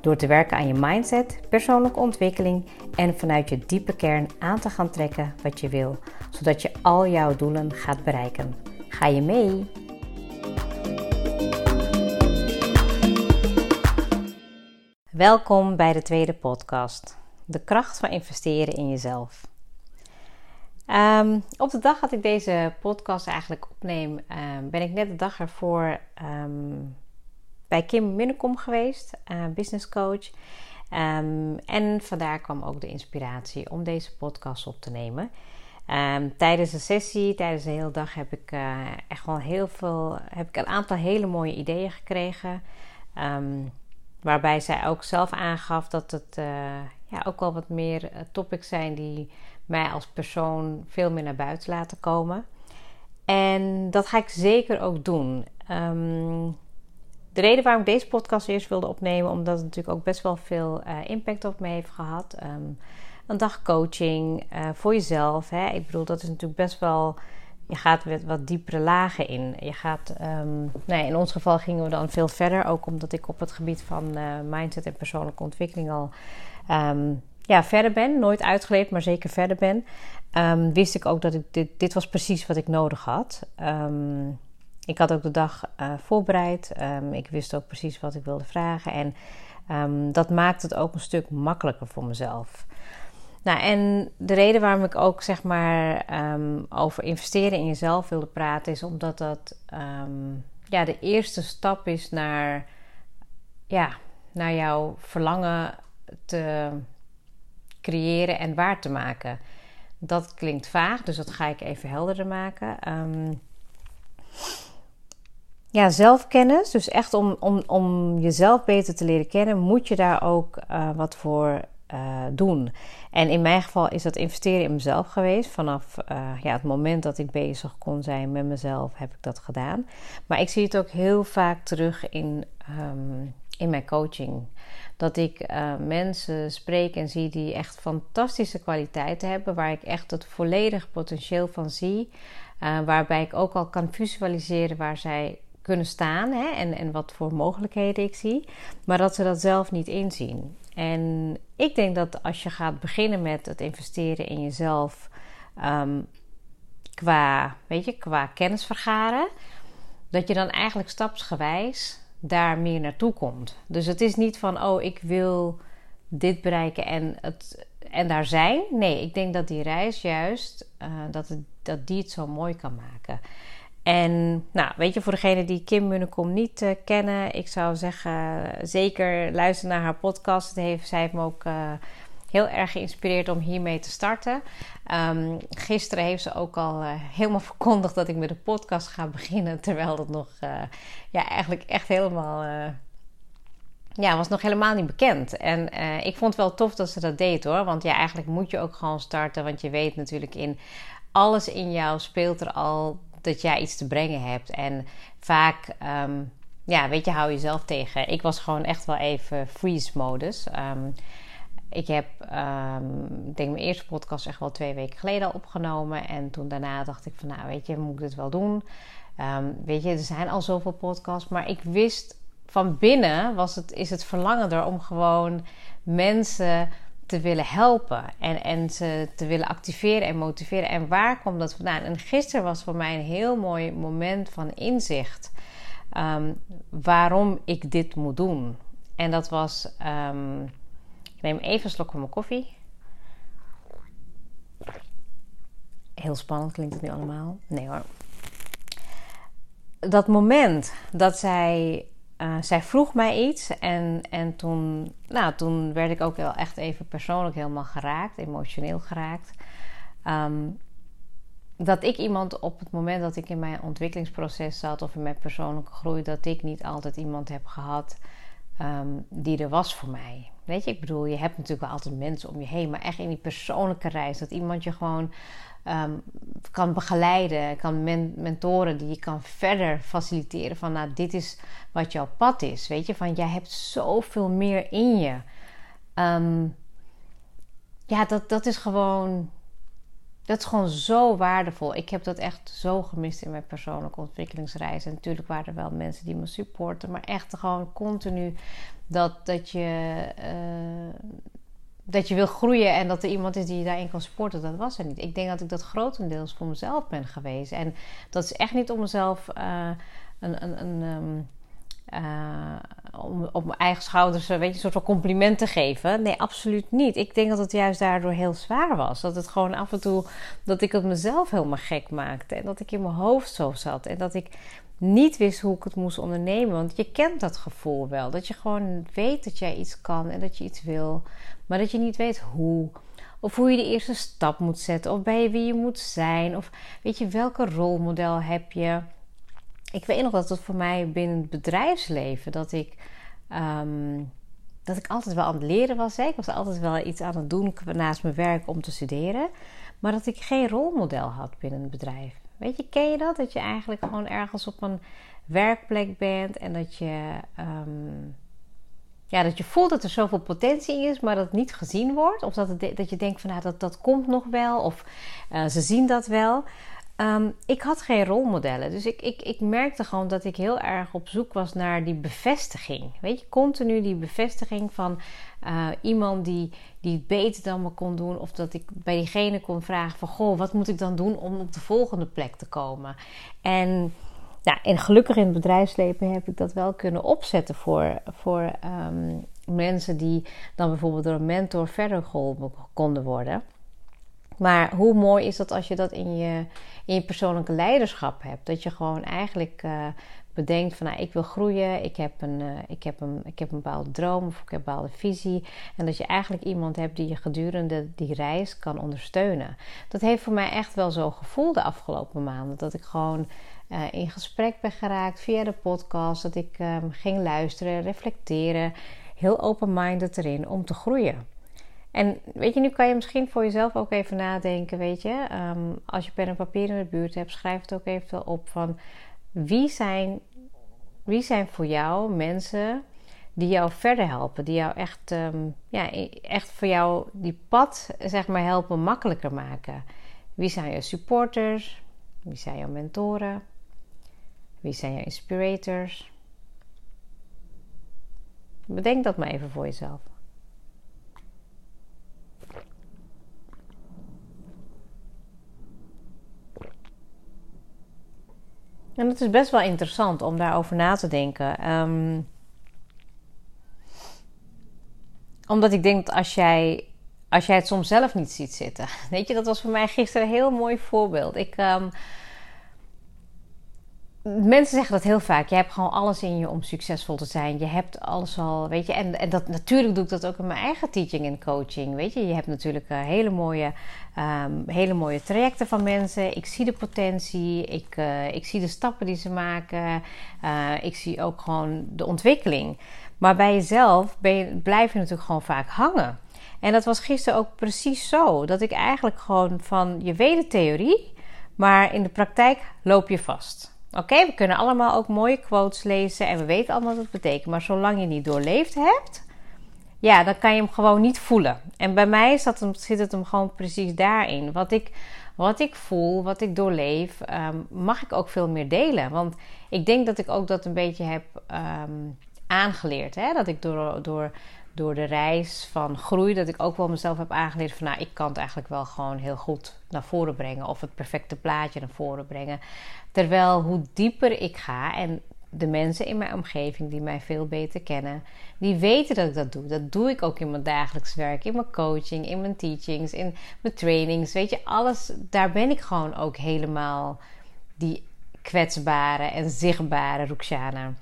Door te werken aan je mindset, persoonlijke ontwikkeling en vanuit je diepe kern aan te gaan trekken wat je wil, zodat je al jouw doelen gaat bereiken. Ga je mee? Welkom bij de tweede podcast. De kracht van investeren in jezelf. Ehm, op de dag dat ik deze podcast eigenlijk opneem, um, ben ik net de dag ervoor um, bij Kim Minnekom geweest, uh, business coach. en vandaar kwam ook de inspiratie om deze podcast op te nemen. tijdens de sessie, tijdens de hele dag, heb ik uh, echt wel heel veel, heb ik een aantal hele mooie ideeën gekregen. waarbij zij ook zelf aangaf dat het uh, ja, ook wel wat meer topics zijn die mij als persoon veel meer naar buiten laten komen. En dat ga ik zeker ook doen. Ehm, de reden waarom ik deze podcast eerst wilde opnemen, omdat het natuurlijk ook best wel veel uh, impact op me heeft gehad. Ehm, een dag coaching uh, voor jezelf. Hè? Ik bedoel, dat is natuurlijk best wel. Je gaat met wat diepere lagen in. Je gaat, um, nee, in ons geval gingen we dan veel verder. Ook omdat ik op het gebied van uh, mindset en persoonlijke ontwikkeling al ja, verder ben. Nooit uitgeleerd, maar zeker verder ben. Wist ik ook dat ik dit, dit was precies wat ik nodig had. Um, ik had ook de dag uh, voorbereid. Um, ik wist ook precies wat ik wilde vragen. En dat maakt het ook een stuk makkelijker voor mezelf. Nou, en de reden waarom ik ook zeg maar over investeren in jezelf wilde praten, is omdat dat ja, de eerste stap is naar, ja, naar jouw verlangen te creëren en waar te maken. Dat klinkt vaag, dus dat ga ik even helderder maken. Ja, zelfkennis. Dus echt om, om, om jezelf beter te leren kennen, moet je daar ook uh, wat voor uh, doen. En in mijn geval is dat investeren in mezelf geweest. Vanaf uh, ja, het moment dat ik bezig kon zijn met mezelf, heb ik dat gedaan. Maar ik zie het ook heel vaak terug in, um, in mijn coaching dat ik mensen spreek en zie die echt fantastische kwaliteiten hebben, waar ik echt het volledige potentieel van zie, waarbij ik ook al kan visualiseren waar zij kunnen staan hè, en, en wat voor mogelijkheden ik zie, maar dat ze dat zelf niet inzien. En ik denk dat als je gaat beginnen met het investeren in jezelf um, qua, weet je, qua kennis vergaren, dat je dan eigenlijk stapsgewijs daar meer naartoe komt. Dus het is niet van, oh, ik wil dit bereiken en, het, en daar zijn. Nee, ik denk dat die reis juist, uh, dat, het, dat die het zo mooi kan maken. En nou, weet je, voor degene die Kim Munnekom niet uh, kennen, ik zou zeggen, zeker luister naar haar podcast. heeft, zij heeft me ook uh, heel erg geïnspireerd om hiermee te starten. Um, gisteren heeft ze ook al uh, helemaal verkondigd dat ik met een podcast ga beginnen. Terwijl dat nog ja, eigenlijk echt helemaal. Ja, was nog helemaal niet bekend. En ik vond het wel tof dat ze dat deed hoor. Want ja, eigenlijk moet je ook gewoon starten. Want je weet natuurlijk in alles in jou speelt er al dat jij iets te brengen hebt. En vaak. Um, ja, weet je, hou jezelf tegen. Ik was gewoon echt wel even freeze-modus. Um, ik heb, um, ik denk mijn eerste podcast echt wel twee weken geleden al opgenomen. En toen daarna dacht ik van, nou weet je, moet ik dit wel doen? Weet je, er zijn al zoveel podcasts. Maar ik wist van binnen was het, is het verlangen er om gewoon mensen te willen helpen. En, en ze te willen activeren en motiveren. En waar komt dat vandaan? En gisteren was voor mij een heel mooi moment van inzicht. Um, waarom ik dit moet doen. En dat was... Ik neem even een slok van mijn koffie. Heel spannend klinkt het nu allemaal. Nee hoor. Dat moment dat zij. Uh, zij vroeg mij iets en, en toen, nou, toen werd ik ook wel echt even persoonlijk helemaal geraakt, emotioneel geraakt. Um, dat ik iemand op het moment dat ik in mijn ontwikkelingsproces zat of in mijn persoonlijke groei, dat ik niet altijd iemand heb gehad um, die er was voor mij. Weet je, ik bedoel, je hebt natuurlijk wel altijd mensen om je heen, maar echt in die persoonlijke reis, dat iemand je gewoon ehm, kan begeleiden, kan mentoren, die je kan verder faciliteren van, nou, dit is wat jouw pad is. Weet je, van jij hebt zoveel meer in je. Ehm, ja, dat, dat is gewoon. Dat is gewoon zo waardevol. Ik heb dat echt zo gemist in mijn persoonlijke ontwikkelingsreis. En natuurlijk waren er wel mensen die me supporten. Maar echt gewoon continu dat, dat je. Uh, dat je wil groeien en dat er iemand is die je daarin kan supporten, dat was er niet. Ik denk dat ik dat grotendeels voor mezelf ben geweest. En dat is echt niet om mezelf uh, een, een, een um, uh, om op mijn eigen schouders weet je, een soort van compliment te geven. Nee, absoluut niet. Ik denk dat het juist daardoor heel zwaar was. Dat het gewoon af en toe, dat ik het mezelf helemaal gek maakte. En dat ik in mijn hoofd zo zat. En dat ik niet wist hoe ik het moest ondernemen. Want je kent dat gevoel wel. Dat je gewoon weet dat jij iets kan en dat je iets wil. Maar dat je niet weet hoe. Of hoe je de eerste stap moet zetten. Of bij wie je moet zijn. Of weet je, welke rolmodel heb je ik weet nog dat het voor mij binnen het bedrijfsleven dat ik. Ehm, dat ik altijd wel aan het leren was. Ik was altijd wel iets aan het doen naast mijn werk om te studeren. Maar dat ik geen rolmodel had binnen het bedrijf. Weet je, ken je dat? Dat je eigenlijk gewoon ergens op een werkplek bent en dat je. Ehm, ja, dat je voelt dat er zoveel potentie is, maar dat het niet gezien wordt. Of dat, het, dat je denkt van nou, dat, dat komt nog wel. Of uh, ze zien dat wel. Ehm, ik had geen rolmodellen. Dus ik, ik, ik merkte gewoon dat ik heel erg op zoek was naar die bevestiging. Weet je, continu die bevestiging van uh, iemand die, die het beter dan me kon doen. Of dat ik bij diegene kon vragen van... Goh, wat moet ik dan doen om op de volgende plek te komen? En, ja, en gelukkig in het bedrijfsleven heb ik dat wel kunnen opzetten voor... voor um, mensen die dan bijvoorbeeld door een mentor verder geholpen konden worden... Maar hoe mooi is dat als je dat in je, in je persoonlijke leiderschap hebt? Dat je gewoon eigenlijk uh, bedenkt van nou, ik wil groeien, ik heb, een, uh, ik, heb een, ik heb een bepaalde droom of ik heb een bepaalde visie. En dat je eigenlijk iemand hebt die je gedurende die reis kan ondersteunen. Dat heeft voor mij echt wel zo gevoel de afgelopen maanden. Dat ik gewoon uh, in gesprek ben geraakt via de podcast. Dat ik um, ging luisteren, reflecteren. Heel open-minded erin om te groeien. En weet je, nu kan je misschien voor jezelf ook even nadenken, weet je. Um, als je pen en papier in de buurt hebt, schrijf het ook even op van wie zijn, wie zijn voor jou mensen die jou verder helpen, die jou echt, um, ja, echt voor jou die pad, zeg maar, helpen makkelijker maken. Wie zijn je supporters? Wie zijn jouw mentoren? Wie zijn je inspirators? Bedenk dat maar even voor jezelf. En het is best wel interessant om daarover na te denken. Um, omdat ik denk dat als jij, als jij het soms zelf niet ziet zitten. Weet je, dat was voor mij gisteren een heel mooi voorbeeld. Ik. Um, mensen zeggen dat heel vaak. Je hebt gewoon alles in je om succesvol te zijn. Je hebt alles al, weet je. En, en dat, natuurlijk doe ik dat ook in mijn eigen teaching en coaching. Weet je, je hebt natuurlijk uh, hele, mooie, um, hele mooie trajecten van mensen. Ik zie de potentie. Ik, uh, ik zie de stappen die ze maken. Uh, ik zie ook gewoon de ontwikkeling. Maar bij jezelf ben blijf je natuurlijk gewoon vaak hangen. En dat was gisteren ook precies zo. Dat ik eigenlijk gewoon van je weet de theorie, maar in de praktijk loop je vast. Oké, we kunnen allemaal ook mooie quotes lezen en we weten allemaal wat het betekent. Maar zolang je niet doorleefd hebt, ja, dan kan je hem gewoon niet voelen. En bij mij zit het hem gewoon precies daarin. Wat ik, wat ik voel, wat ik doorleef, ehm, mag ik ook veel meer delen. Want ik denk dat ik ook dat een beetje heb um, aangeleerd. Hè? Dat ik door, door door de reis van groei, dat ik ook wel mezelf heb aangeleerd van, nou, ik kan het eigenlijk wel gewoon heel goed naar voren brengen of het perfecte plaatje naar voren brengen. Terwijl hoe dieper ik ga en de mensen in mijn omgeving die mij veel beter kennen, die weten dat ik dat doe. Dat doe ik ook in mijn dagelijks werk, in mijn coaching, in mijn teachings, in mijn trainings. Weet je, alles, daar ben ik gewoon ook helemaal die kwetsbare en zichtbare Ruxana.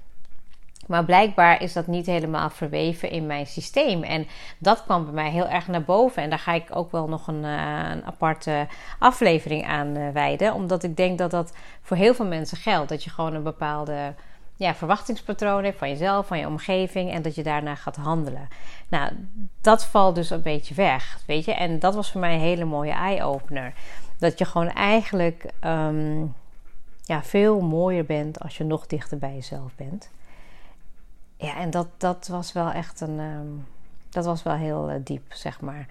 Maar blijkbaar is dat niet helemaal verweven in mijn systeem. En dat kwam bij mij heel erg naar boven. En daar ga ik ook wel nog een, uh, een aparte aflevering aan uh, wijden. Omdat ik denk dat dat voor heel veel mensen geldt. Dat je gewoon een bepaalde ja, verwachtingspatroon hebt van jezelf, van je omgeving en dat je daarna gaat handelen. Nou, dat valt dus een beetje weg, weet je. En dat was voor mij een hele mooie eye-opener. Dat je gewoon eigenlijk ehm, ja, veel mooier bent als je nog dichter bij jezelf bent. Ja, en dat, dat was wel echt een. Ehm, dat was wel heel uh, diep, zeg maar.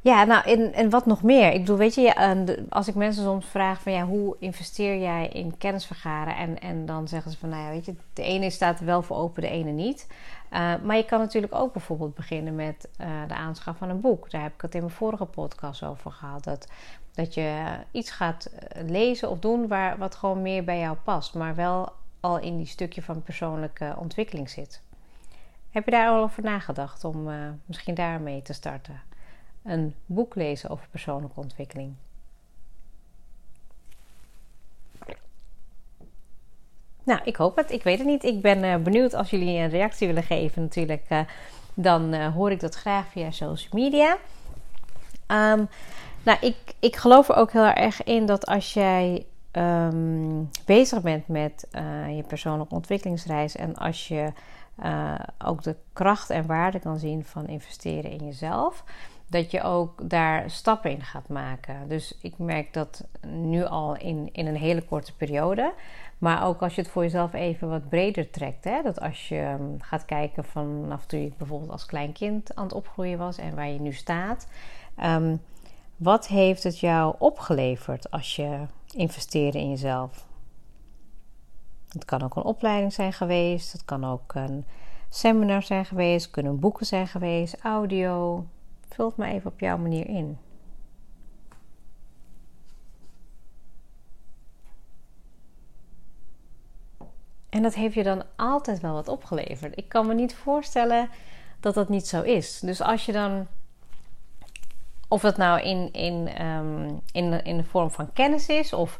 Ja, nou, en, en wat nog meer? Ik bedoel, weet je, als ik mensen soms vraag van ja, hoe investeer jij in kennis vergaren? En, en dan zeggen ze van, nou ja, weet je, de ene staat er wel voor open, de ene niet. Uh, maar je kan natuurlijk ook bijvoorbeeld beginnen met uh, de aanschaf van een boek. Daar heb ik het in mijn vorige podcast over gehad. Dat, dat je iets gaat lezen of doen waar, wat gewoon meer bij jou past. Maar wel al in die stukje van persoonlijke ontwikkeling zit. Heb je daar al over nagedacht om uh, misschien daarmee te starten? Een boek lezen over persoonlijke ontwikkeling. Nou, ik hoop het. Ik weet het niet. Ik ben uh, benieuwd als jullie een reactie willen geven. Natuurlijk, uh, dan hoor ik dat graag via social media. Um, nou, ik, ik geloof er ook heel erg in dat als jij um, bezig bent met uh, je persoonlijke ontwikkelingsreis en als je uh, ook de kracht en waarde kan zien van investeren in jezelf, dat je ook daar stappen in gaat maken. Dus ik merk dat nu al in, in een hele korte periode. Maar ook als je het voor jezelf even wat breder trekt. Hè? Dat als je um, gaat kijken vanaf toen je bijvoorbeeld als klein kind aan het opgroeien was en waar je nu staat. Um, wat heeft het jou opgeleverd als je investeerde in jezelf? Het kan ook een opleiding zijn geweest, het kan ook een seminar zijn geweest, kunnen boeken zijn geweest, audio. Vul het maar even op jouw manier in. En dat heeft je dan altijd wel wat opgeleverd. Ik kan me niet voorstellen dat dat niet zo is. Dus als je dan of het nou in, in, um, in, in de vorm van kennis is of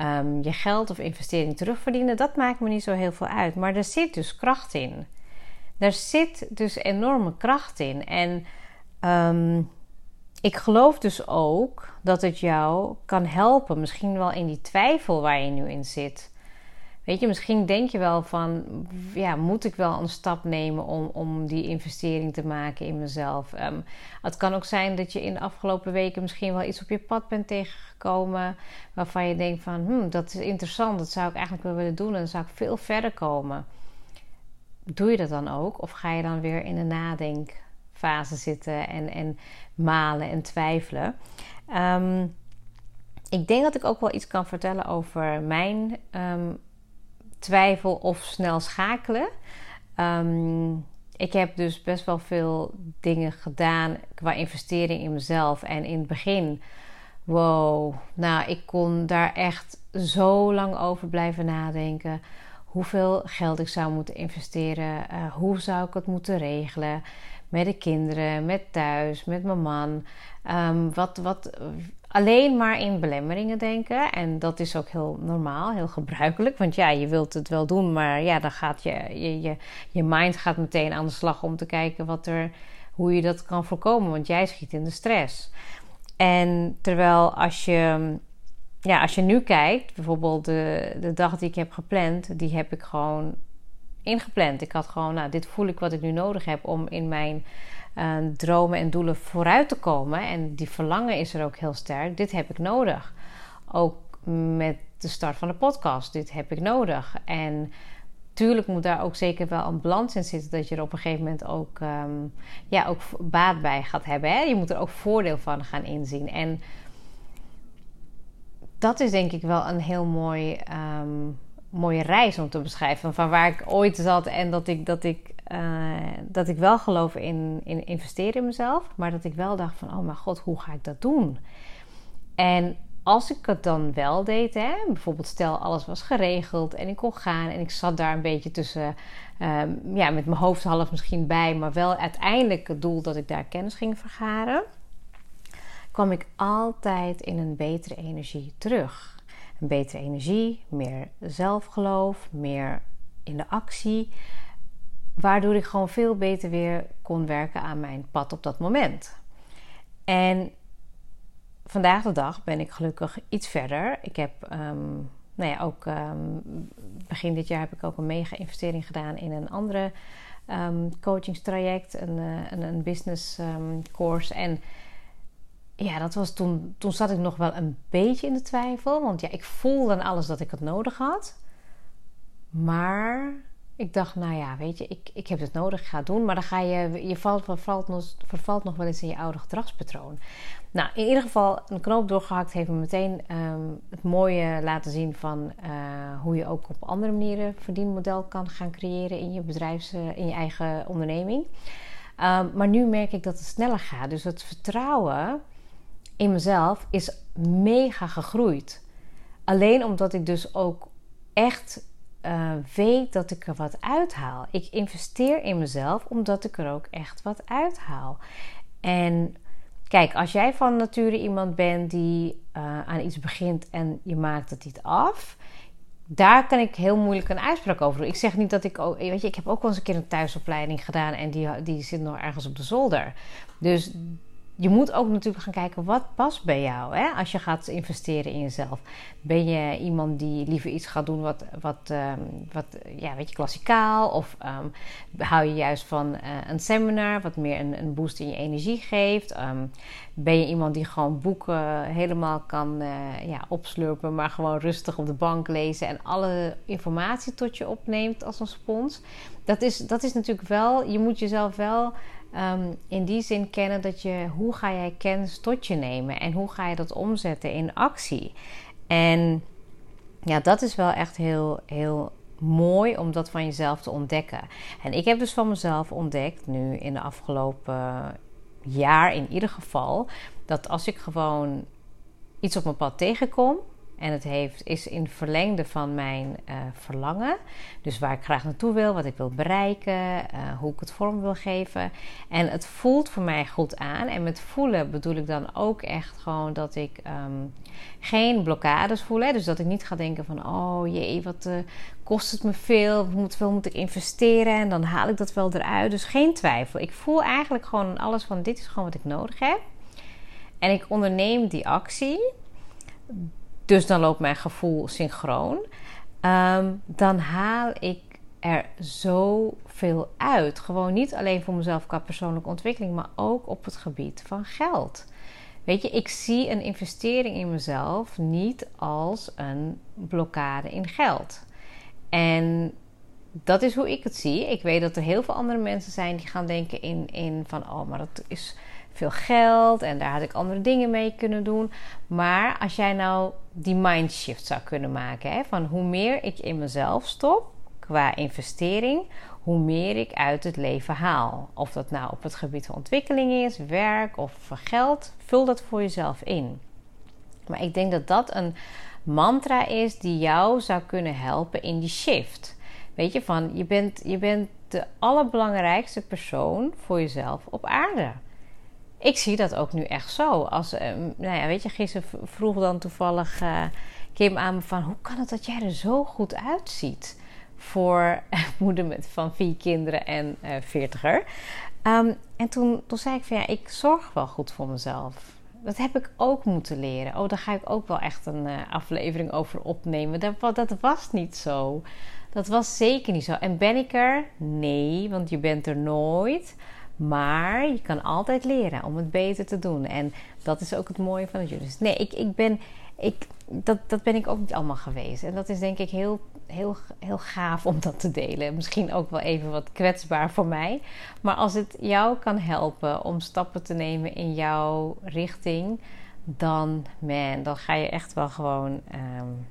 um, je geld of investering terugverdienen, dat maakt me niet zo heel veel uit. Maar er zit dus kracht in. Er zit dus enorme kracht in. En um, ik geloof dus ook dat het jou kan helpen, misschien wel in die twijfel waar je nu in zit. Weet je, misschien denk je wel van, ja, moet ik wel een stap nemen om, om die investering te maken in mezelf? Um, het kan ook zijn dat je in de afgelopen weken misschien wel iets op je pad bent tegengekomen waarvan je denkt van, hm, dat is interessant, dat zou ik eigenlijk wel willen doen en dan zou ik veel verder komen. Doe je dat dan ook? Of ga je dan weer in een nadenkfase zitten en, en malen en twijfelen? Um, ik denk dat ik ook wel iets kan vertellen over mijn um, twijfel of snel schakelen. Um, ik heb dus best wel veel dingen gedaan qua investering in mezelf. En in het begin, wow, nou, ik kon daar echt zo lang over blijven nadenken. Hoeveel geld ik zou moeten investeren, uh, hoe zou ik het moeten regelen met de kinderen, met thuis, met mijn man. Um, wat, wat, alleen maar in belemmeringen denken. En dat is ook heel normaal, heel gebruikelijk. Want ja, je wilt het wel doen, maar ja, dan gaat je, je, je, mind gaat meteen aan de slag om te kijken wat er, hoe je dat kan voorkomen. Want jij schiet in de stress. En terwijl als je, ja, als je nu kijkt, bijvoorbeeld de, de dag die ik heb gepland, die heb ik gewoon ingepland. Ik had gewoon, nou, dit voel ik wat ik nu nodig heb om in mijn uh, dromen en doelen vooruit te komen. En die verlangen is er ook heel sterk. Dit heb ik nodig. Ook met de start van de podcast. Dit heb ik nodig. En tuurlijk moet daar ook zeker wel een balans in zitten. Dat je er op een gegeven moment ook, um, ja, ook baat bij gaat hebben. Hè? Je moet er ook voordeel van gaan inzien. En dat is denk ik wel een heel mooi, um, mooie reis om te beschrijven. Van waar ik ooit zat en dat ik, dat ik uh, dat ik wel geloof in, in investeren in mezelf, maar dat ik wel dacht van, oh mijn god, hoe ga ik dat doen? En als ik het dan wel deed, hè, bijvoorbeeld stel alles was geregeld en ik kon gaan en ik zat daar een beetje tussen, um, ja, met mijn hoofd half misschien bij, maar wel uiteindelijk het doel dat ik daar kennis ging vergaren, kwam ik altijd in een betere energie terug. Een betere energie, meer zelfgeloof, meer in de actie. Waardoor ik gewoon veel beter weer kon werken aan mijn pad op dat moment. En vandaag de dag ben ik gelukkig iets verder. Ik heb um, nou ja, ook ehm, begin dit jaar heb ik ook een mega investering gedaan in een andere um, coachingstraject, een, uh, een, een, business course. En ja, dat was toen, toen zat ik nog wel een beetje in de twijfel. Want ja, ik voelde aan alles dat ik het nodig had. Maar ik dacht, nou ja, weet je, ik, ik heb het nodig, ga het doen. Maar dan ga je, je valt, vervalt, nog, vervalt nog wel eens in je oude gedragspatroon. Nou, in ieder geval, een knoop doorgehakt heeft me meteen ehm, het mooie laten zien van uh, hoe je ook op andere manieren verdienmodel kan gaan creëren in je bedrijfs, uh, in je eigen onderneming. Um, maar nu merk ik dat het sneller gaat. Dus het vertrouwen in mezelf is mega gegroeid. Alleen omdat ik dus ook echt uh, weet dat ik er wat uithaal. Ik investeer in mezelf omdat ik er ook echt wat uithaal. En kijk, als jij van nature iemand bent die uh, aan iets begint en je maakt het niet af. Daar kan ik heel moeilijk een uitspraak over doen. Ik zeg niet dat ik ook. Weet je, ik heb ook wel eens een keer een thuisopleiding gedaan en die, die zit nog ergens op de zolder. Dus je moet ook natuurlijk gaan kijken wat past bij jou hè? als je gaat investeren in jezelf. Ben je iemand die liever iets gaat doen wat, wat, um, wat ja, weet je, klassikaal? Of um, hou je juist van uh, een seminar wat meer een, een, boost in je energie geeft? Um, ben je iemand die gewoon boeken helemaal kan uh, ja, opslurpen, maar gewoon rustig op de bank lezen en alle informatie tot je opneemt als een spons? Dat is, dat is natuurlijk wel, je moet jezelf wel um, in die zin kennen dat je, hoe ga jij kennis tot je nemen en hoe ga je dat omzetten in actie? En ja, dat is wel echt heel, heel mooi om dat van jezelf te ontdekken. En ik heb dus van mezelf ontdekt, nu in de afgelopen jaar in ieder geval, dat als ik gewoon iets op mijn pad tegenkom en het heeft, is in verlengde van mijn uh, verlangen. Dus waar ik graag naartoe wil, wat ik wil bereiken, uh, hoe ik het vorm wil geven. En het voelt voor mij goed aan. En met voelen bedoel ik dan ook echt gewoon dat ik um, geen blokkades voel. Dus dat ik niet ga denken van, oh jee, wat uh, kost het me veel? Hoeveel moet ik investeren? En dan haal ik dat wel eruit. Dus geen twijfel. Ik voel eigenlijk gewoon alles van, dit is gewoon wat ik nodig heb. En ik onderneem die actie dus dan loopt mijn gevoel synchroon. Um, dan haal ik er zoveel uit. Gewoon niet alleen voor mezelf qua persoonlijke ontwikkeling, maar ook op het gebied van geld. Weet je, ik zie een investering in mezelf niet als een blokkade in geld. En dat is hoe ik het zie. Ik weet dat er heel veel andere mensen zijn die gaan denken in, in van, oh, maar dat is veel geld en daar had ik andere dingen mee kunnen doen. Maar als jij nou die mindshift zou kunnen maken, hè, van hoe meer ik in mezelf stop qua investering, hoe meer ik uit het leven haal. Of dat nou op het gebied van ontwikkeling is, werk of geld, vul dat voor jezelf in. Maar ik denk dat dat een mantra is die jou zou kunnen helpen in die shift. Weet je, van je bent, je bent de allerbelangrijkste persoon voor jezelf op aarde ik zie dat ook nu echt zo. Als, uh, nou ja, weet je, gisteren vroeg dan toevallig uh, Kim aan me van... hoe kan het dat jij er zo goed uitziet voor moeder met, van vier kinderen en uh, veertiger? Um, en toen, toen zei ik van ja, ik zorg wel goed voor mezelf. Dat heb ik ook moeten leren. Oh, daar ga ik ook wel echt een uh, aflevering over opnemen. Dat, dat was niet zo. Dat was zeker niet zo. En ben ik er? Nee, want je bent er nooit. Maar je kan altijd leren om het beter te doen. En dat is ook het mooie van het jurist. Nee, ik, ik ben, ik, dat, dat ben ik ook niet allemaal geweest. En dat is denk ik heel, heel, heel gaaf om dat te delen. Misschien ook wel even wat kwetsbaar voor mij. Maar als het jou kan helpen om stappen te nemen in jouw richting, dan, man, dan ga je echt wel gewoon. Um,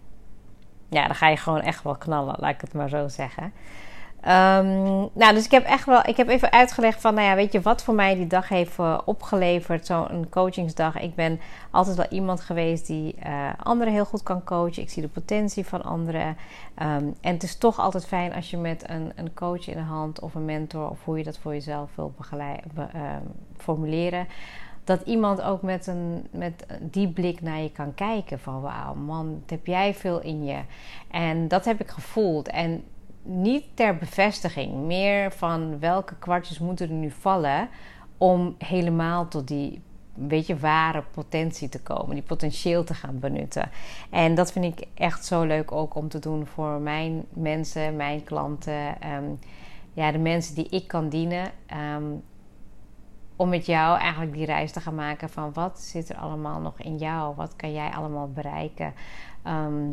ja, dan ga je gewoon echt wel knallen, laat ik het maar zo zeggen. Um, nou, dus ik heb echt wel, ik heb even uitgelegd van, nou ja, weet je wat voor mij die dag heeft uh, opgeleverd, zo'n coachingsdag. Ik ben altijd wel iemand geweest die uh, anderen heel goed kan coachen. Ik zie de potentie van anderen. Um, en het is toch altijd fijn als je met een, een coach in de hand of een mentor, of hoe je dat voor jezelf wil uh, formuleren, dat iemand ook met, een, met die blik naar je kan kijken. Van wauw, man, heb jij veel in je. En dat heb ik gevoeld. En niet ter bevestiging, meer van welke kwartjes moeten er nu vallen om helemaal tot die weet je, ware potentie te komen, die potentieel te gaan benutten. En dat vind ik echt zo leuk ook om te doen voor mijn mensen, mijn klanten, ehm, ja, de mensen die ik kan dienen. Ehm, om met jou eigenlijk die reis te gaan maken van wat zit er allemaal nog in jou? Wat kan jij allemaal bereiken? Ehm,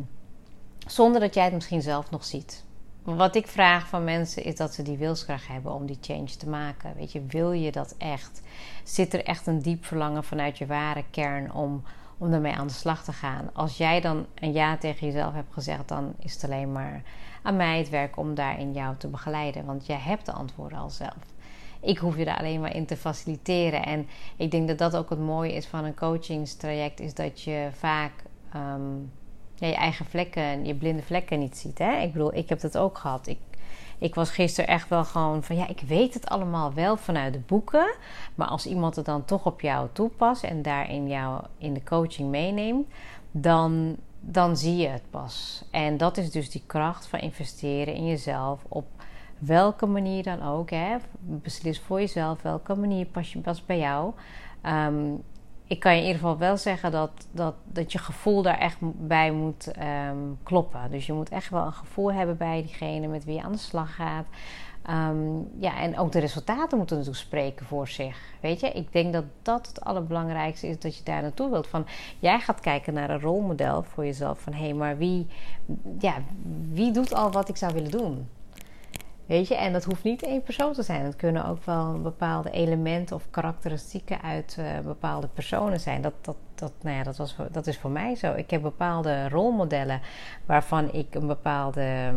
zonder dat jij het misschien zelf nog ziet. Wat ik vraag van mensen is dat ze die wilskracht hebben om die change te maken. Weet je, wil je dat echt? Zit er echt een diep verlangen vanuit je ware kern om, om ermee aan de slag te gaan? Als jij dan een ja tegen jezelf hebt gezegd, dan is het alleen maar aan mij het werk om daarin jou te begeleiden. Want jij hebt de antwoorden al zelf. Ik hoef je daar alleen maar in te faciliteren. En ik denk dat dat ook het mooie is van een coachingstraject, is dat je vaak. Ehm, je eigen vlekken, je blinde vlekken niet ziet. Hè? Ik bedoel, ik heb dat ook gehad. Ik, ik was gisteren echt wel gewoon van ja, ik weet het allemaal wel vanuit de boeken. Maar als iemand het dan toch op jou toepast en daarin jou in de coaching meeneemt, dan, dan zie je het pas. En dat is dus die kracht van investeren in jezelf op welke manier dan ook. Hè? Beslis voor jezelf welke manier past, je, past bij jou. Um, ik kan je in ieder geval wel zeggen dat, dat, dat je gevoel daar echt bij moet ehm, kloppen. Dus je moet echt wel een gevoel hebben bij diegene met wie je aan de slag gaat. Ehm, ja, en ook de resultaten moeten natuurlijk spreken voor zich. Weet je, ik denk dat dat het allerbelangrijkste is dat je daar naartoe wilt. Van jij gaat kijken naar een rolmodel voor jezelf. Van hé, hey, maar wie, ja, wie doet al wat ik zou willen doen? Weet je, en dat hoeft niet één persoon te zijn. Het kunnen ook wel bepaalde elementen of karakteristieken uit uh, bepaalde personen zijn. Dat, dat, dat, nou ja, dat, was, dat is voor mij zo. Ik heb bepaalde rolmodellen waarvan ik een bepaalde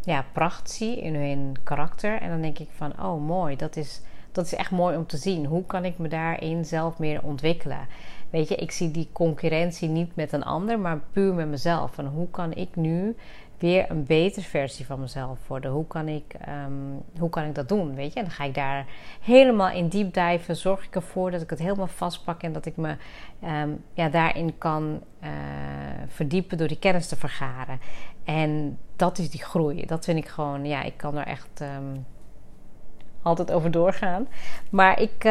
ja, pracht zie in hun karakter. En dan denk ik van, oh mooi, dat is, dat is echt mooi om te zien. Hoe kan ik me daarin zelf meer ontwikkelen? Weet je, ik zie die concurrentie niet met een ander, maar puur met mezelf. Van hoe kan ik nu weer een betere versie van mezelf worden. Hoe kan ik, ehm, hoe kan ik dat doen? Weet je? En dan ga ik daar helemaal in diep diven. Zorg ik ervoor dat ik het helemaal vastpak en dat ik me ehm, ja, daarin kan uh, verdiepen door die kennis te vergaren. En dat is die groei. Dat vind ik gewoon, ja, ik kan er echt um, altijd over doorgaan. Maar ik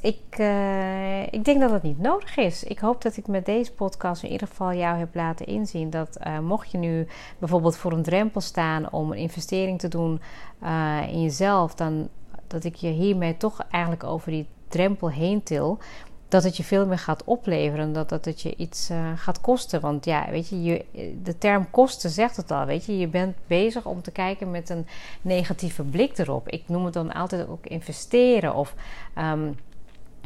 ik, uh, ik denk dat het niet nodig is. Ik hoop dat ik met deze podcast in ieder geval jou heb laten inzien dat uh, mocht je nu bijvoorbeeld voor een drempel staan om een investering te doen uh, in jezelf, dan dat ik je hiermee toch eigenlijk over die drempel heen til. Dat het je veel meer gaat opleveren, dat, dat het je iets gaat kosten. Want ja, weet je, je, de term kosten zegt het al. Weet je, je bent bezig om te kijken met een negatieve blik erop. Ik noem het dan altijd ook investeren of um,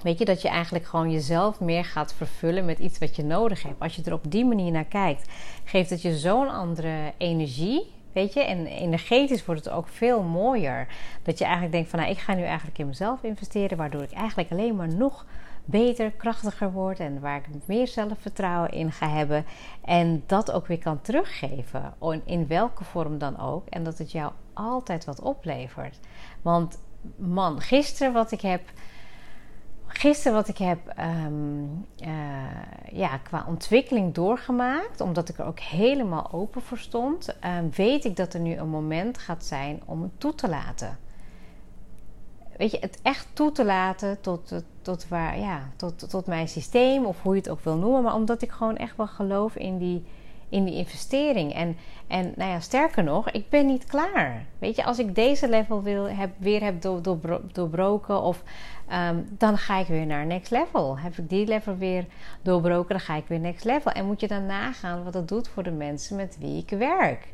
Weet je, dat je eigenlijk gewoon jezelf meer gaat vervullen met iets wat je nodig hebt. Als je er op die manier naar kijkt, geeft het je zo'n andere energie. Weet je, en energetisch wordt het ook veel mooier. Dat je eigenlijk denkt van nou, ik ga nu eigenlijk in mezelf investeren, waardoor ik eigenlijk alleen maar nog beter, krachtiger word en waar ik meer zelfvertrouwen in ga hebben. En dat ook weer kan teruggeven, in welke vorm dan ook. En dat het jou altijd wat oplevert. Want man, gisteren wat ik heb gisteren wat ik heb um, ja, qua ontwikkeling doorgemaakt, omdat ik er ook helemaal open voor stond, um, weet ik dat er nu een moment gaat zijn om het toe te laten. Weet je, het echt toe te laten tot, tot, waar, ja, tot, tot mijn systeem of hoe je het ook wil noemen, maar omdat ik gewoon echt wel geloof in die, in die investering. En, en nou ja, sterker nog, ik ben niet klaar. Weet je, als ik deze level wil, heb, weer heb door, doorbroken of Ehm, dan ga ik weer naar next level. Heb ik die level weer doorbroken, dan ga ik weer next level. En moet je dan nagaan wat dat doet voor de mensen met wie ik werk.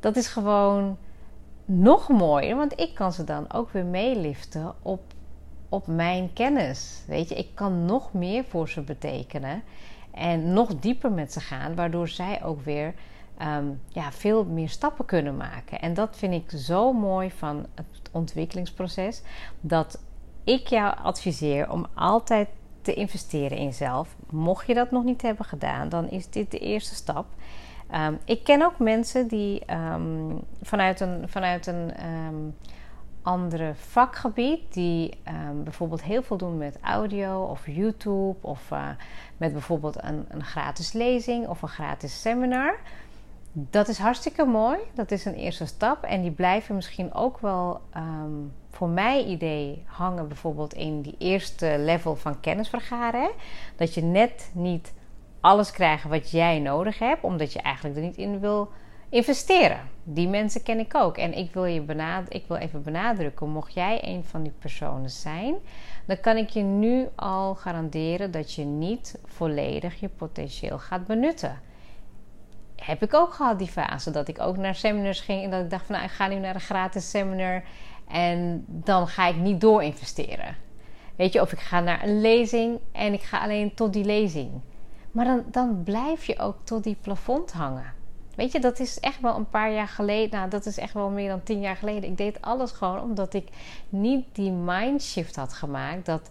Dat is gewoon nog mooier, want ik kan ze dan ook weer meeliften op, op mijn kennis. Weet je, ik kan nog meer voor ze betekenen en nog dieper met ze gaan, waardoor zij ook weer ehm, ja, veel meer stappen kunnen maken. En dat vind ik zo mooi van het ontwikkelingsproces. Dat ik jou adviseer om altijd te investeren in jezelf. Mocht je dat nog niet hebben gedaan, dan is dit de eerste stap. Ehm, ik ken ook mensen die ehm, vanuit een, vanuit een andere vakgebied, die bijvoorbeeld heel veel doen met audio of YouTube of uh, met bijvoorbeeld een, een gratis lezing of een gratis seminar dat is hartstikke mooi. Dat is een eerste stap. En die blijven misschien ook wel, ehm, voor mijn idee, hangen bijvoorbeeld in die eerste level van kennis vergaren. Dat je net niet alles krijgt wat jij nodig hebt, omdat je eigenlijk er niet in wil investeren. Die mensen ken ik ook. En ik wil, je benad ik wil even benadrukken: mocht jij een van die personen zijn, dan kan ik je nu al garanderen dat je niet volledig je potentieel gaat benutten. Heb ik ook gehad die fase dat ik ook naar seminars ging en dat ik dacht van nou ik ga nu naar een gratis seminar en dan ga ik niet door investeren. Weet je, of ik ga naar een lezing en ik ga alleen tot die lezing. Maar dan, dan blijf je ook tot die plafond hangen. Weet je, dat is echt wel een paar jaar geleden. Nou, dat is echt wel meer dan tien jaar geleden. Ik deed alles gewoon omdat ik niet die mindshift had gemaakt. Dat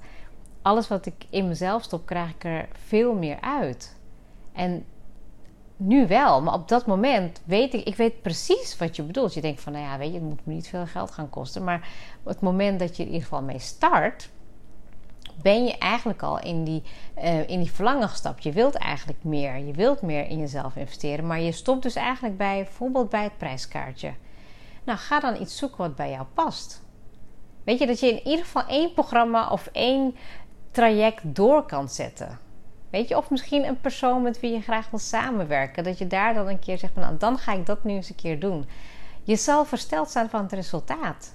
alles wat ik in mezelf stop, krijg ik er veel meer uit. En nu wel, maar op dat moment weet ik, ik weet precies wat je bedoelt. Je denkt van, nou ja, weet je, het moet me niet veel geld gaan kosten. Maar het moment dat je in ieder geval mee start, ben je eigenlijk al in die, uh, in die verlangen. Je wilt eigenlijk meer. Je wilt meer in jezelf investeren. Maar je stopt dus eigenlijk bij, bijvoorbeeld bij het prijskaartje. Nou, ga dan iets zoeken wat bij jou past. Weet je dat je in ieder geval één programma of één traject door kan zetten. Weet je, of misschien een persoon met wie je graag wil samenwerken. Dat je daar dan een keer zegt: van, Nou, dan ga ik dat nu eens een keer doen. Je zal versteld zijn van het resultaat.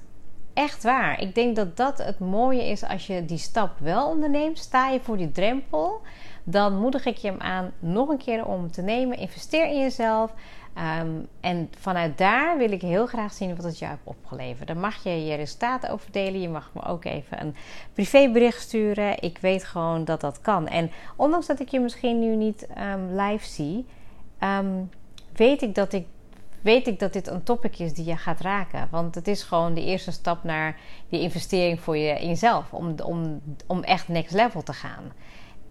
Echt waar. Ik denk dat dat het mooie is als je die stap wel onderneemt. Sta je voor die drempel, dan moedig ik je hem aan nog een keer om te nemen. Investeer in jezelf. Ehm, en vanuit daar wil ik heel graag zien wat het jou heeft opgeleverd. Dan mag je je resultaten over delen. Je mag me ook even een privébericht sturen. Ik weet gewoon dat dat kan. En ondanks dat ik je misschien nu niet um, live zie, ehm, weet ik dat ik weet ik dat dit een topic is die je gaat raken. Want het is gewoon de eerste stap naar die investering voor je in jezelf. Om, om, om echt next level te gaan.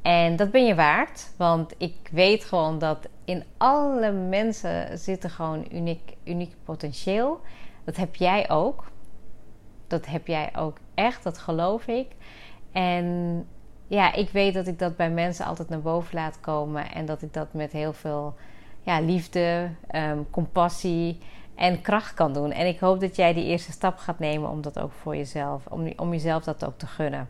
En dat ben je waard. Want ik weet gewoon dat in alle mensen zit er gewoon uniek, uniek potentieel. Dat heb jij ook. Dat heb jij ook echt. Dat geloof ik. En ja, ik weet dat ik dat bij mensen altijd naar boven laat komen. En dat ik dat met heel veel ja, liefde, um, compassie en kracht kan doen. En ik hoop dat jij die eerste stap gaat nemen om dat ook voor jezelf, om, om jezelf dat ook te gunnen.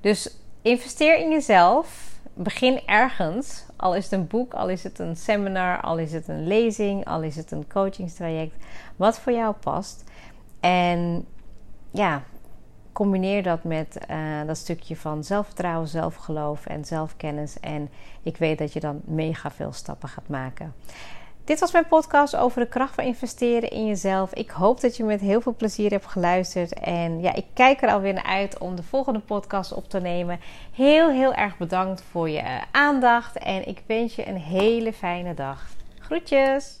Dus investeer in jezelf. Begin ergens. Al is het een boek, al is het een seminar, al is het een lezing, al is het een coachingstraject. Wat voor jou past. En ja, combineer dat met uh, dat stukje van zelfvertrouwen, zelfgeloof en zelfkennis. En ik weet dat je dan mega veel stappen gaat maken. Dit was mijn podcast over de kracht van investeren in jezelf. Ik hoop dat je met heel veel plezier hebt geluisterd. En ja, ik kijk er alweer naar uit om de volgende podcast op te nemen. Heel, heel erg bedankt voor je aandacht. En ik wens je een hele fijne dag. Groetjes!